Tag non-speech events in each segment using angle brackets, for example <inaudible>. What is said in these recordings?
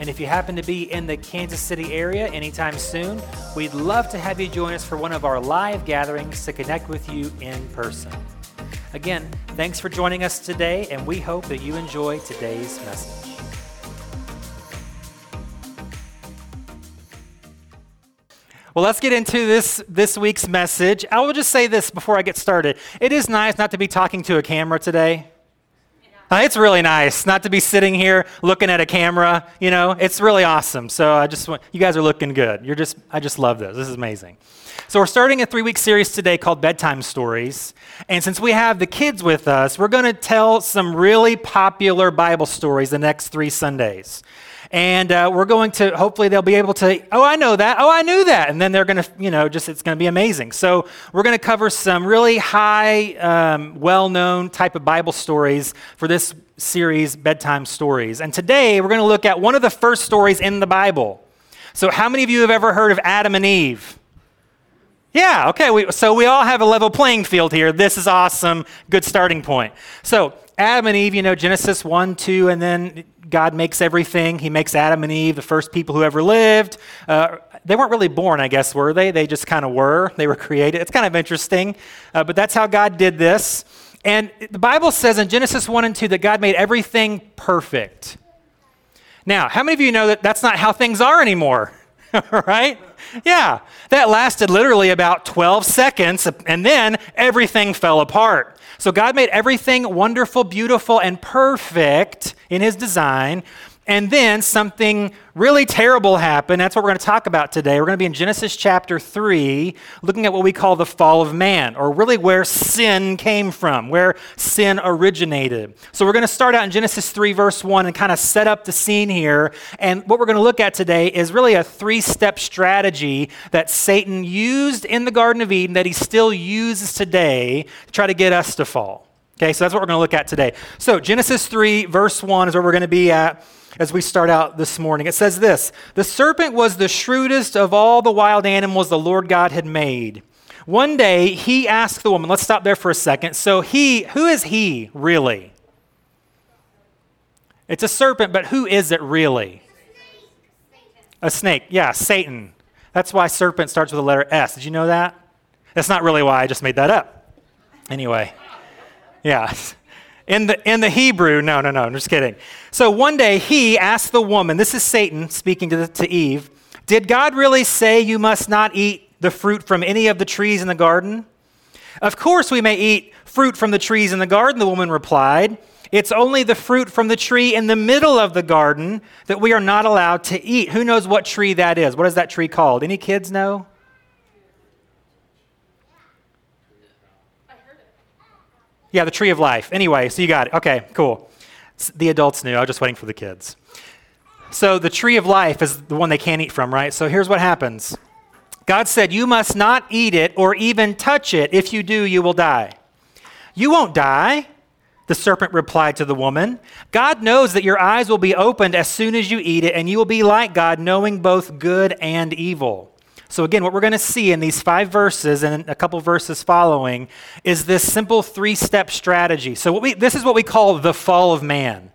And if you happen to be in the Kansas City area anytime soon, we'd love to have you join us for one of our live gatherings to connect with you in person. Again, thanks for joining us today, and we hope that you enjoy today's message. Well, let's get into this this week's message. I will just say this before I get started. It is nice not to be talking to a camera today. Uh, it's really nice not to be sitting here looking at a camera. You know, it's really awesome. So I just want you guys are looking good. You're just I just love this. This is amazing. So we're starting a three-week series today called Bedtime Stories. And since we have the kids with us, we're going to tell some really popular Bible stories the next three Sundays and uh, we're going to hopefully they'll be able to oh i know that. Oh i knew that. And then they're going to you know just it's going to be amazing. So we're going to cover some really high um, well-known type of bible stories for this series bedtime stories. And today we're going to look at one of the first stories in the bible. So how many of you have ever heard of adam and eve yeah, okay. We, so we all have a level playing field here. This is awesome. Good starting point. So, Adam and Eve, you know, Genesis 1, 2, and then God makes everything. He makes Adam and Eve the first people who ever lived. Uh, they weren't really born, I guess, were they? They just kind of were. They were created. It's kind of interesting, uh, but that's how God did this. And the Bible says in Genesis 1 and 2 that God made everything perfect. Now, how many of you know that that's not how things are anymore? <laughs> right? Yeah, that lasted literally about 12 seconds, and then everything fell apart. So God made everything wonderful, beautiful, and perfect in His design. And then something really terrible happened. That's what we're going to talk about today. We're going to be in Genesis chapter 3, looking at what we call the fall of man, or really where sin came from, where sin originated. So we're going to start out in Genesis 3, verse 1, and kind of set up the scene here. And what we're going to look at today is really a three step strategy that Satan used in the Garden of Eden that he still uses today to try to get us to fall. Okay, so that's what we're going to look at today. So, Genesis 3, verse 1 is where we're going to be at as we start out this morning. It says this The serpent was the shrewdest of all the wild animals the Lord God had made. One day he asked the woman, let's stop there for a second. So, he, who is he really? It's a serpent, but who is it really? A snake. Yeah, Satan. That's why serpent starts with the letter S. Did you know that? That's not really why I just made that up. Anyway, yeah. <laughs> In the, in the Hebrew, no, no, no, I'm just kidding. So one day he asked the woman, this is Satan speaking to, to Eve, Did God really say you must not eat the fruit from any of the trees in the garden? Of course we may eat fruit from the trees in the garden, the woman replied. It's only the fruit from the tree in the middle of the garden that we are not allowed to eat. Who knows what tree that is? What is that tree called? Any kids know? Yeah, the tree of life. Anyway, so you got it. Okay, cool. The adults knew. I was just waiting for the kids. So the tree of life is the one they can't eat from, right? So here's what happens God said, You must not eat it or even touch it. If you do, you will die. You won't die. The serpent replied to the woman, God knows that your eyes will be opened as soon as you eat it, and you will be like God, knowing both good and evil. So, again, what we're going to see in these five verses and a couple verses following is this simple three step strategy. So, we, this is what we call the fall of man,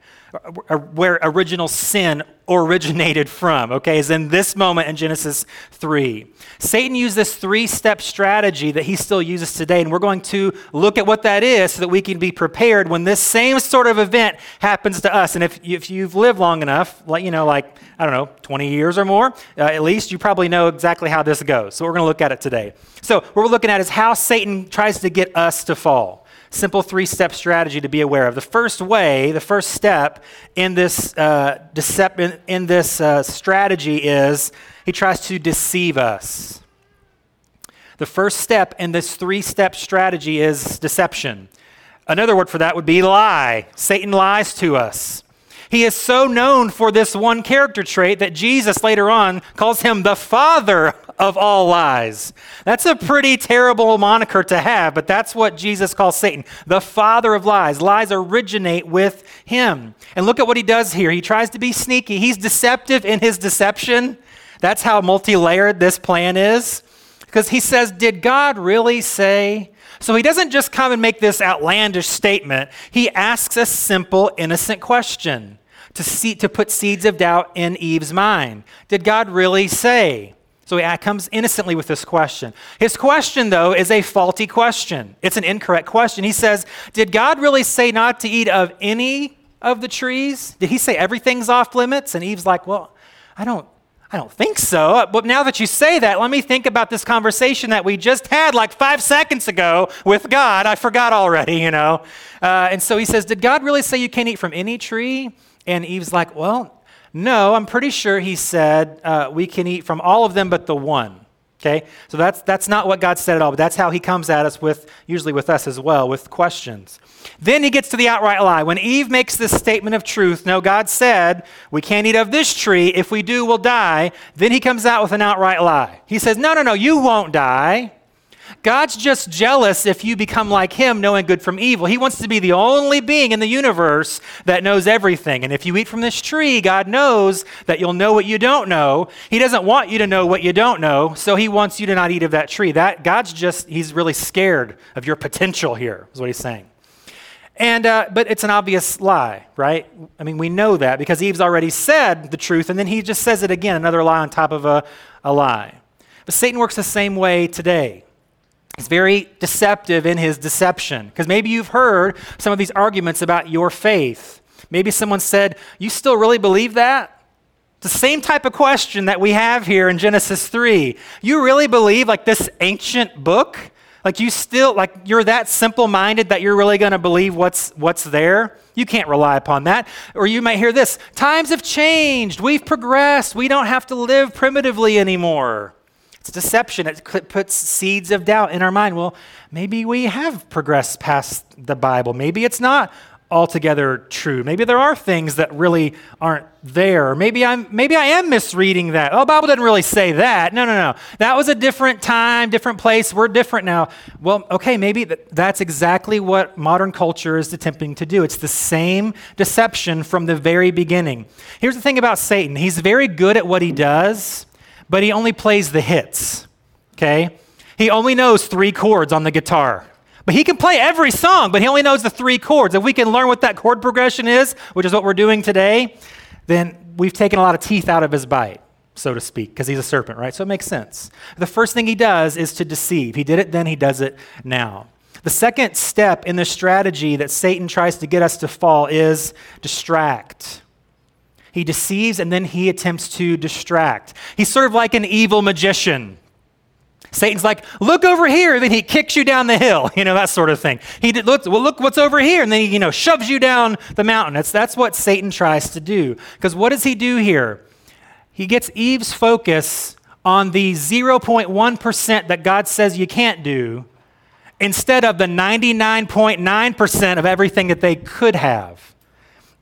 where original sin originated from, okay, is in this moment in Genesis 3. Satan used this three step strategy that he still uses today, and we're going to look at what that is so that we can be prepared when this same sort of event happens to us. And if, if you've lived long enough, like, you know, like, I don't know, 20 years or more, uh, at least, you probably know exactly how this goes. So we're going to look at it today. So, what we're looking at is how Satan tries to get us to fall simple three step strategy to be aware of. The first way, the first step in this, uh, decep- in, this uh, strategy is he tries to deceive us. The first step in this three step strategy is deception. Another word for that would be lie. Satan lies to us. He is so known for this one character trait that Jesus later on calls him the father of all lies. That's a pretty terrible moniker to have, but that's what Jesus calls Satan the father of lies. Lies originate with him. And look at what he does here. He tries to be sneaky, he's deceptive in his deception. That's how multi layered this plan is. Because he says, Did God really say? So he doesn't just come and make this outlandish statement, he asks a simple, innocent question to, see, to put seeds of doubt in Eve's mind. Did God really say? So he comes innocently with this question. His question, though, is a faulty question. It's an incorrect question. He says, Did God really say not to eat of any of the trees? Did he say everything's off limits? And Eve's like, Well, I don't. I don't think so. But now that you say that, let me think about this conversation that we just had like five seconds ago with God. I forgot already, you know. Uh, and so he says, Did God really say you can't eat from any tree? And Eve's like, Well, no, I'm pretty sure he said uh, we can eat from all of them but the one. Okay? So that's, that's not what God said at all, but that's how he comes at us with, usually with us as well, with questions. Then he gets to the outright lie. When Eve makes this statement of truth, no, God said, we can't eat of this tree. If we do, we'll die. Then he comes out with an outright lie. He says, no, no, no, you won't die. God's just jealous if you become like him, knowing good from evil. He wants to be the only being in the universe that knows everything. And if you eat from this tree, God knows that you'll know what you don't know. He doesn't want you to know what you don't know, so he wants you to not eat of that tree. That God's just he's really scared of your potential here, is what he's saying. And, uh, but it's an obvious lie, right? I mean, we know that because Eve's already said the truth, and then he just says it again, another lie on top of a, a lie. But Satan works the same way today. He's very deceptive in his deception. Because maybe you've heard some of these arguments about your faith. Maybe someone said, You still really believe that? It's the same type of question that we have here in Genesis 3. You really believe, like, this ancient book? Like, you still, like, you're that simple minded that you're really going to believe what's, what's there? You can't rely upon that. Or you might hear this times have changed. We've progressed. We don't have to live primitively anymore. It's deception. It puts seeds of doubt in our mind. Well, maybe we have progressed past the Bible. Maybe it's not altogether true. Maybe there are things that really aren't there. Maybe I'm maybe I am misreading that. Oh, the Bible doesn't really say that. No, no, no. That was a different time, different place. We're different now. Well, okay, maybe that's exactly what modern culture is attempting to do. It's the same deception from the very beginning. Here's the thing about Satan. He's very good at what he does but he only plays the hits, okay? He only knows three chords on the guitar. But he can play every song, but he only knows the three chords. If we can learn what that chord progression is, which is what we're doing today, then we've taken a lot of teeth out of his bite, so to speak, because he's a serpent, right? So it makes sense. The first thing he does is to deceive. He did it then, he does it now. The second step in the strategy that Satan tries to get us to fall is distract. He deceives and then he attempts to distract. He's sort of like an evil magician. Satan's like, look over here, then he kicks you down the hill, <laughs> you know, that sort of thing. He did, look, well, look what's over here, and then he, you know, shoves you down the mountain. That's, that's what Satan tries to do. Because what does he do here? He gets Eve's focus on the 0.1% that God says you can't do instead of the 99.9% of everything that they could have.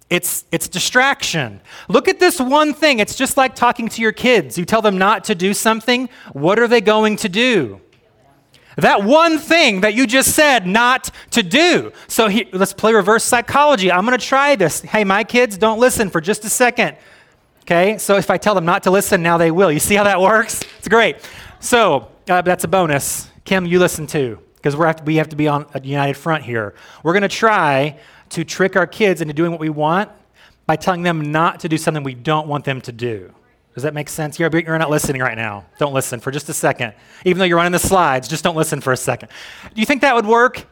It's, it's distraction. Look at this one thing. It's just like talking to your kids. You tell them not to do something. What are they going to do? That one thing that you just said not to do. So he, let's play reverse psychology. I'm going to try this. Hey, my kids, don't listen for just a second. Okay? So if I tell them not to listen, now they will. You see how that works? It's great. So uh, that's a bonus. Kim, you listen too, because we have to be on a united front here. We're going to try to trick our kids into doing what we want by telling them not to do something we don't want them to do. Does that make sense? You're, you're not listening right now. Don't listen for just a second. Even though you're running the slides, just don't listen for a second. Do you think that would work?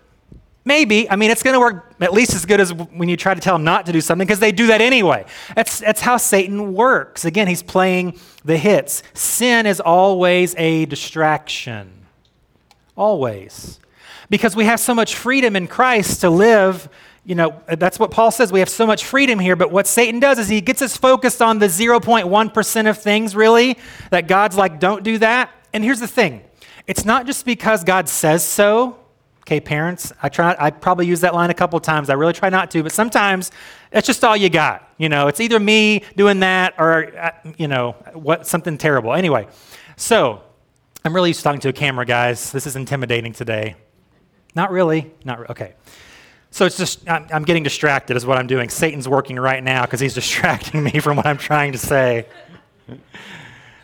Maybe. I mean, it's going to work at least as good as when you try to tell them not to do something because they do that anyway. That's, that's how Satan works. Again, he's playing the hits. Sin is always a distraction. Always. Because we have so much freedom in Christ to live you know, that's what Paul says. We have so much freedom here, but what Satan does is he gets us focused on the 0.1% of things, really, that God's like, don't do that. And here's the thing it's not just because God says so. Okay, parents, I try I probably use that line a couple times. I really try not to, but sometimes that's just all you got. You know, it's either me doing that or uh, you know, what something terrible. Anyway, so I'm really used to talking to a camera, guys. This is intimidating today. Not really. Not re- okay. So it's just I'm, I'm getting distracted, is what I'm doing. Satan's working right now because he's <laughs> distracting me from what I'm trying to say.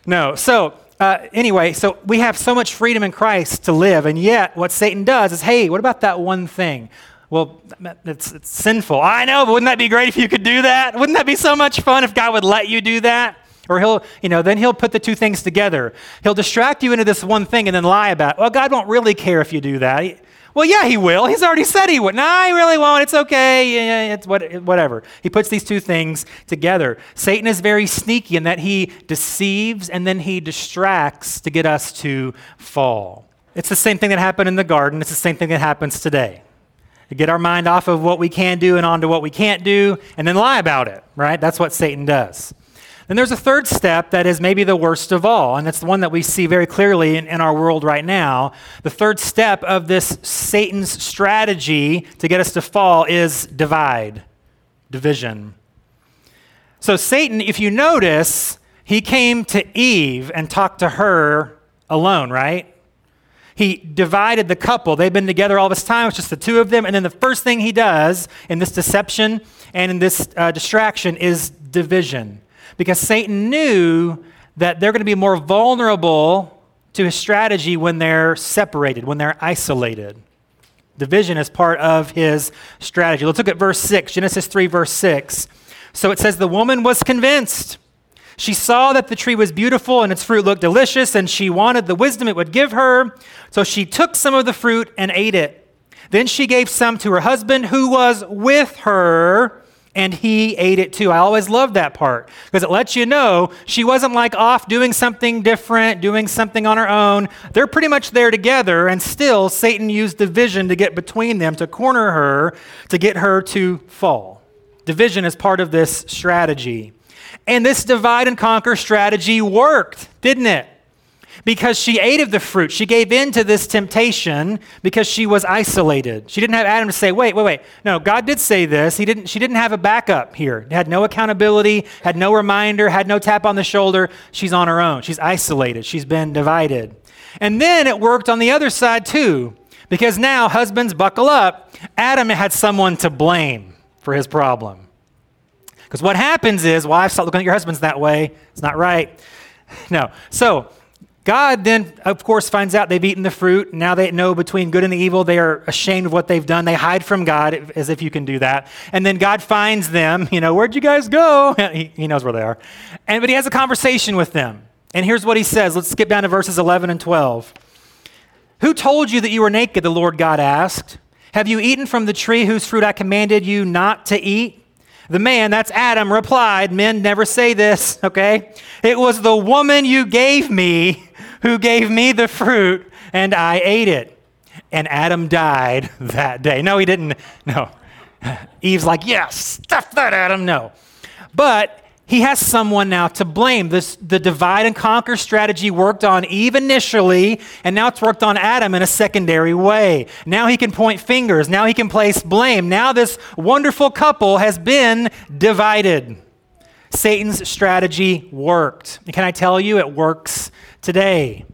No. So uh, anyway, so we have so much freedom in Christ to live, and yet what Satan does is, hey, what about that one thing? Well, it's, it's sinful. I know, but wouldn't that be great if you could do that? Wouldn't that be so much fun if God would let you do that? Or he'll, you know, then he'll put the two things together. He'll distract you into this one thing and then lie about, it. well, God won't really care if you do that. Well, yeah, he will. He's already said he would. No, he really won't. It's okay. It's what, whatever. He puts these two things together. Satan is very sneaky in that he deceives and then he distracts to get us to fall. It's the same thing that happened in the garden. It's the same thing that happens today. To get our mind off of what we can do and onto what we can't do, and then lie about it, right? That's what Satan does. Then there's a third step that is maybe the worst of all, and it's the one that we see very clearly in, in, our world right now. The third step of this Satan's strategy to get us to fall is divide, division. So, Satan, if you notice, he came to Eve and talked to her alone, right? He divided the couple. They've been together all this time. It's just the two of them. And then the first thing he does in this deception and in this uh, distraction is division because Satan knew that they're going to be more vulnerable to his strategy when they're separated, when they're isolated. Division is part of his strategy. Let's look at verse 6, Genesis 3, verse 6. So it says, The woman was convinced. She saw that the tree was beautiful and its fruit looked delicious, and she wanted the wisdom it would give her. So she took some of the fruit and ate it. Then she gave some to her husband who was with her and he ate it too. I always loved that part because it lets you know she wasn't like off doing something different, doing something on her own. They're pretty much there together, and still Satan used division to get between them, to corner her, to get her to fall. Division is part of this strategy. And this divide and conquer strategy worked, didn't it? Because she ate of the fruit. She gave in to this temptation because she was isolated. She didn't have Adam to say, wait, wait, wait. No, God did say this. He didn't, she didn't have a backup here. Had no accountability, had no reminder, had no tap on the shoulder. She's on her own. She's isolated. She's been divided. And then it worked on the other side too, because now husbands buckle up. Adam had someone to blame for his problem. Because what happens is, wives, stop looking at your husbands that way. It's not right. <laughs> No. So, God then, of course, finds out they've eaten the fruit. Now they know between good and evil. They are ashamed of what they've done. They hide from God, as if you can do that. And then God finds them. <laughs> You know, where'd you guys go? <laughs> he, he knows where they are. And, but he has a conversation with them. And here's what he says. Let's skip down to verses 11 and 12. Who told you that you were naked? The Lord God asked. Have you eaten from the tree whose fruit I commanded you not to eat? The man, that's Adam, replied, Men never say this, <laughs> okay? It was the woman you gave me who gave me the fruit, and I ate it. And Adam died <laughs> that day. No, he didn't. No. <laughs> Eve's like, yes, stuff that, Adam. No. But he has someone now to blame. This, the divide and conquer strategy worked on Eve initially, and now it's worked on Adam in a secondary way. Now he can point fingers. Now he can place blame. Now this wonderful couple has been divided. Satan's strategy worked. And can I tell you, it works today.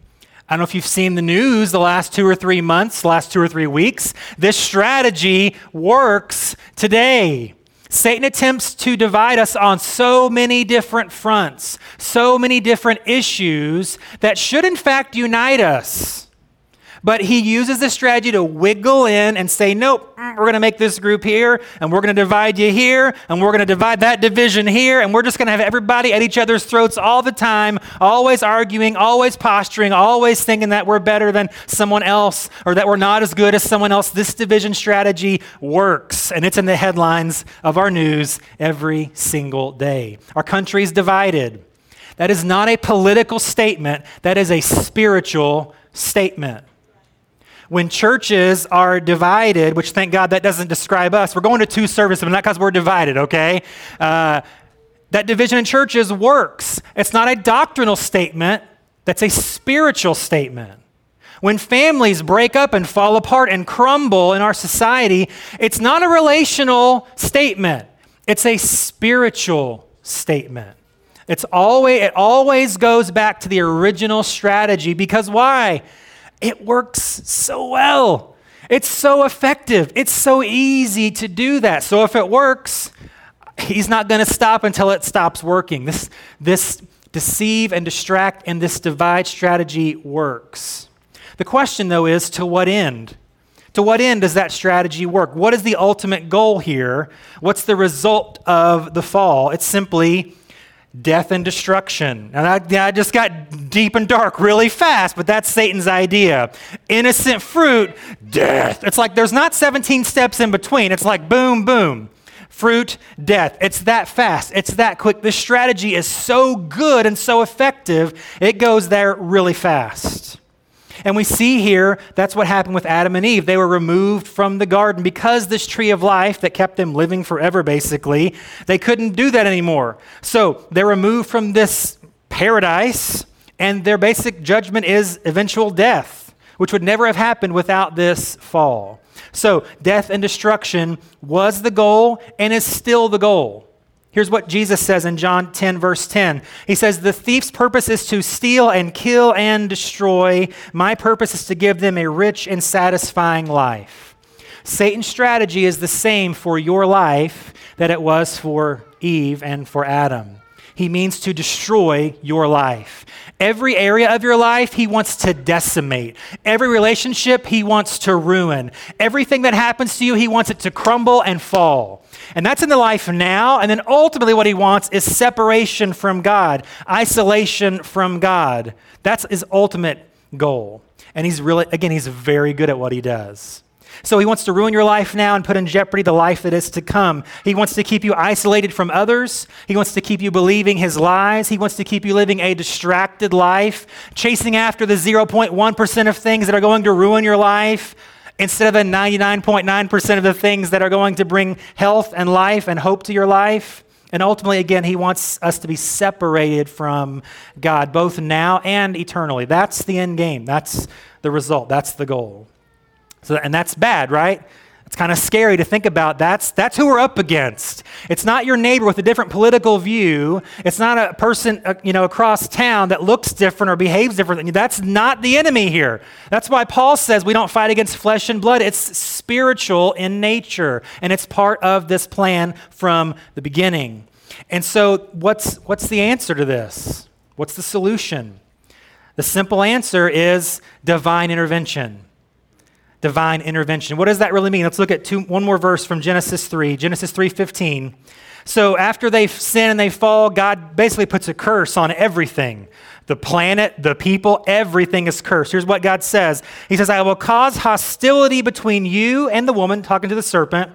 I don't know if you've seen the news the last two or three months, last two or three weeks. This strategy works today. Satan attempts to divide us on so many different fronts, so many different issues that should, in fact, unite us. But he uses the strategy to wiggle in and say, nope, mm, we're going to make this group here, and we're going to divide you here, and we're going to divide that division here, and we're just going to have everybody at each other's throats all the time, always arguing, always posturing, always thinking that we're better than someone else or that we're not as good as someone else. This division strategy works, and it's in the headlines of our news every single day. Our country is divided. That is not a political statement, that is a spiritual statement when churches are divided, which thank God that doesn't describe us, we're going to two services, but not because we're divided, okay? Uh, that division in churches works. It's not a doctrinal statement, that's a spiritual statement. When families break up and fall apart and crumble in our society, it's not a relational statement, it's a spiritual statement. It's always, it always goes back to the original strategy because why? It works so well. It's so effective. It's so easy to do that. So if it works, he's not going to stop until it stops working. This, this deceive and distract and this divide strategy works. The question, though, is to what end? To what end does that strategy work? What is the ultimate goal here? What's the result of the fall? It's simply death and destruction. And I, I, just got deep and dark really fast, but that's Satan's idea. Innocent fruit, death. It's like there's not 17 steps in between. It's like boom, boom. Fruit, death. It's that fast. It's that quick. This strategy is so good and so effective, it goes there really fast. And we see here that's what happened with Adam and Eve. They were removed from the garden because this tree of life that kept them living forever, basically, they couldn't do that anymore. So they're removed from this paradise, and their basic judgment is eventual death, which would never have happened without this fall. So death and destruction was the goal and is still the goal. Here's what Jesus says in John 10, verse 10. He says, The thief's purpose is to steal and kill and destroy. My purpose is to give them a rich and satisfying life. Satan's strategy is the same for your life that it was for Eve and for Adam. He means to destroy your life. Every area of your life, he wants to decimate. Every relationship, he wants to ruin. Everything that happens to you, he wants it to crumble and fall. And that's in the life now. And then ultimately, what he wants is separation from God, isolation from God. That's his ultimate goal. And he's really, again, he's very good at what he does. So he wants to ruin your life now and put in jeopardy the life that is to come. He wants to keep you isolated from others. He wants to keep you believing his lies. He wants to keep you living a distracted life, chasing after the 0.1% of things that are going to ruin your life instead of the 99.9% of the things that are going to bring health and life and hope to your life. And ultimately, again, he wants us to be separated from God, both now and eternally. That's the end game. That's the result. That's the goal. So, and that's bad, right? It's kind of scary to think about. That's, that's who we're up against. It's not your neighbor with a different political view. It's not a person uh, you know, across town that looks different or behaves different. That's not the enemy here. That's why Paul says we don't fight against flesh and blood. It's spiritual in nature, and it's part of this plan from the beginning. And so, what's, what's the answer to this? What's the solution? The simple answer is divine intervention divine intervention. What does that really mean? Let's look at two, one more verse from Genesis 3, Genesis 3:15. So after they sin and they fall, God basically puts a curse on everything. The planet, the people, everything is cursed. Here's what God says. He says, "I will cause hostility between you and the woman talking to the serpent."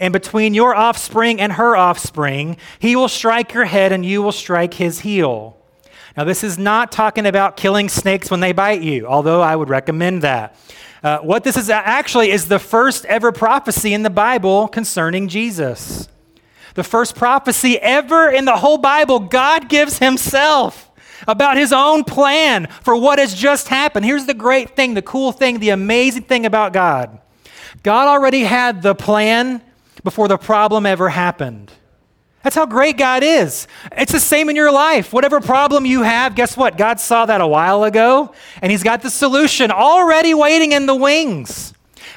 and between your offspring and her offspring, he will strike your head and you will strike his heel. Now, this is not talking about killing snakes when they bite you, although I would recommend that. Uh, what this is actually is the first ever prophecy in the Bible concerning Jesus. The first prophecy ever in the whole Bible, God gives Himself about His own plan for what has just happened. Here's the great thing, the cool thing, the amazing thing about God God already had the plan before the problem ever happened. That's how great God is. It's the same in your life. Whatever problem you have, guess what? God saw that a while ago, and He's got the solution already waiting in the wings.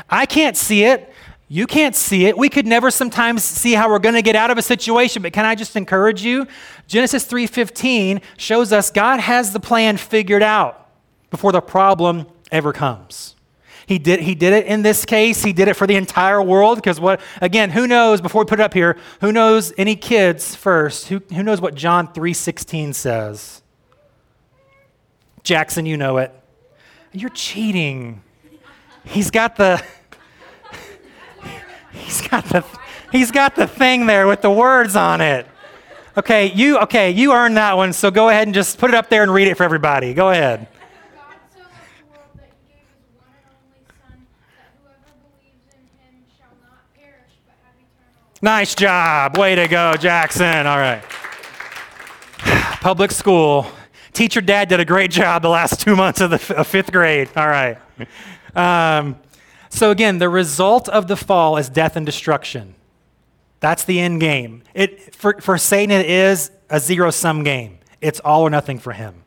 I can't see it. You can't see it. We could never sometimes see how we're going to get out of a situation, but can I just encourage you? Genesis 3:15 shows us God has the plan figured out before the problem ever comes. He did, he did it in this case. He did it for the entire world because what, again, who knows, before we put it up here, who knows any kids first? Who, who knows what John 3.16 says? Jackson, you know it. You're cheating. He's got the, <laughs> he's got the, he's got the thing there with the words on it. Okay, you, okay, you earned that one, so go ahead and just put it up there and read it for everybody. Go ahead. Nice job. Way to go, Jackson. All right. <sighs> Public school. Teacher dad did a great job the last two months of the f- of fifth grade. All right. Um, so, again, the result of the fall is death and destruction. That's the end game. It, for, for Satan, it is a zero sum game. It's all or nothing for him.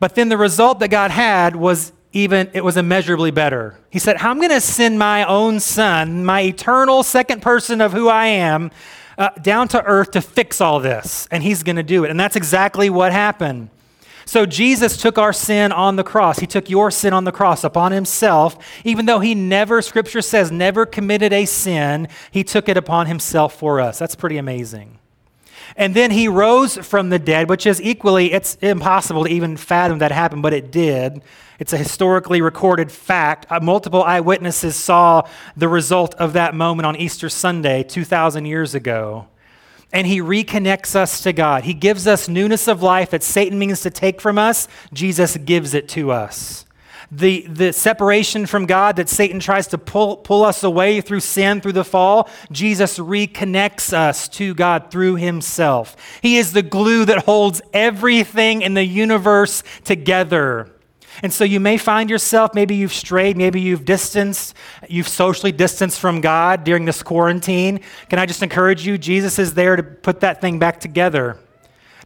But then the result that God had was even, it was immeasurably better. He said, I'm going to send my own son, my eternal second person of who I am, uh, down to earth to fix all this. And he's going to do it. And that's exactly what happened. So Jesus took our sin on the cross. He took your sin on the cross upon himself. Even though he never, scripture says, never committed a sin, he took it upon himself for us. That's pretty amazing. And then he rose from the dead, which is equally, it's impossible to even fathom that happened, but it did. It's a historically recorded fact. Uh, multiple eyewitnesses saw the result of that moment on Easter Sunday 2,000 years ago. And he reconnects us to God. He gives us newness of life that Satan means to take from us. Jesus gives it to us the, the separation from God that Satan tries to pull, pull us away through sin, through the fall, Jesus reconnects us to God through himself. He is the glue that holds everything in the universe together. And so you may find yourself, maybe you've strayed, maybe you've distanced, you've socially distanced from God during this quarantine. Can I just encourage you? Jesus is there to put that thing back together.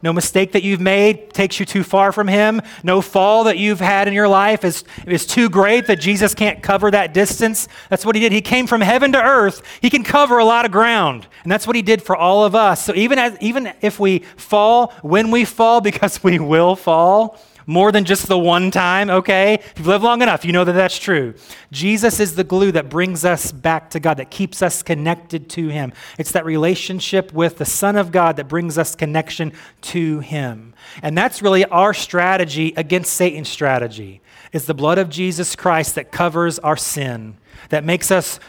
No mistake that you've made takes you too far from Him. No fall that you've had in your life is, is too great that Jesus can't cover that distance. That's what He did. He came from heaven to earth. He can cover a lot of ground. And that's what He did for all of us. So even, as, even if we fall, when we fall, <laughs> because we will fall, more than just the one time, okay? If you've lived long enough, you know that that's true. Jesus is the glue that brings us back to God, that keeps us connected to Him. It's that relationship with the Son of God that brings us connection to Him. And that's really our strategy against Satan's strategy. It's the blood of Jesus Christ that covers our sin, that makes us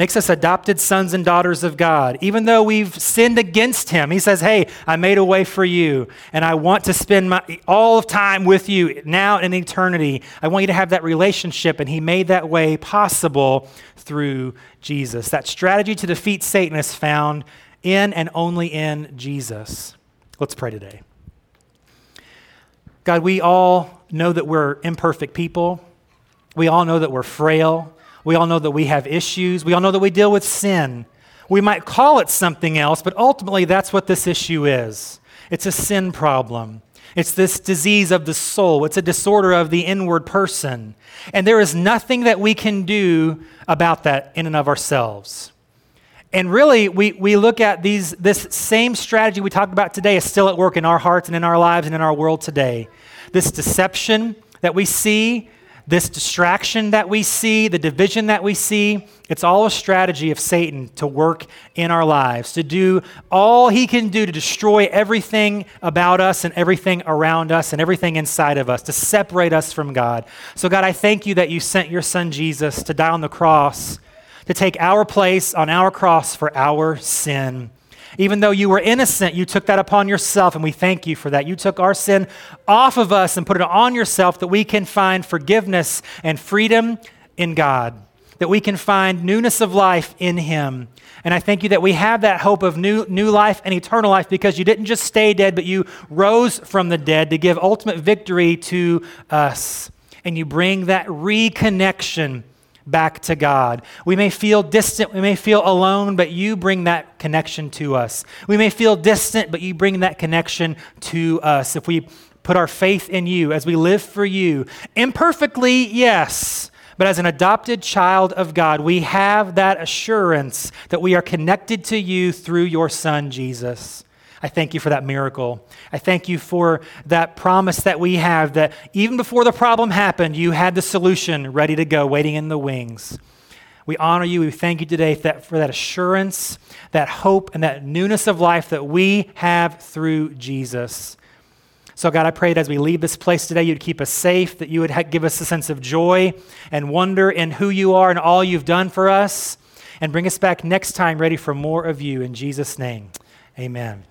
makes us adopted sons and daughters of God. Even though we've sinned against him, he says, Hey, I made a way for you, and I want to spend my, all of time with you now and in eternity. I want you to have that relationship, and he made that way possible through Jesus. That strategy to defeat Satan is found in and only in Jesus. Let's pray today. God, we all know that we're imperfect people. We all know that we're frail. We all know that we have issues. We all know that we deal with sin. We might call it something else, but ultimately that's what this issue is it's a sin problem. It's this disease of the soul. It's a disorder of the inward person. And there is nothing that we can do about that in and of ourselves. And really, we, we look at these, this same strategy we talked about today is still at work in our hearts and in our lives and in our world today. This deception that we see, this distraction that we see, the division that we see, it's all a strategy of Satan to work in our lives, to do all he can do to destroy everything about us and everything around us and everything inside of us, to separate us from God. So, God, I thank you that you sent your son Jesus to die on the cross, to take our place on our cross for our sin. Even though you were innocent, you took that upon yourself, and we thank you for that. You took our sin off of us and put it on yourself that we can find forgiveness and freedom in God, that we can find newness of life in Him. And I thank you that we have that hope of new, new life and eternal life because you didn't just stay dead, but you rose from the dead to give ultimate victory to us. And you bring that reconnection back to God. We may feel distant, we may feel alone, but you bring that connection to us. We may feel distant, but you bring that connection to us. If we put our faith in you, as we live for you, imperfectly, yes. But as an adopted child of God, we have that assurance that we are connected to you through your Son, Jesus. I thank you for that miracle. I thank you for that promise that we have that even before the problem happened, you had the solution ready to go, waiting in the wings. We honor you. We thank you today for that, assurance, that hope, and that newness of life that we have through Jesus. So, God, I pray that as we leave this place today, you'd keep us safe, that you would give us a sense of joy and wonder in who you are and all you've done for us, and bring us back next time ready for more of you. In Jesus' name, amen.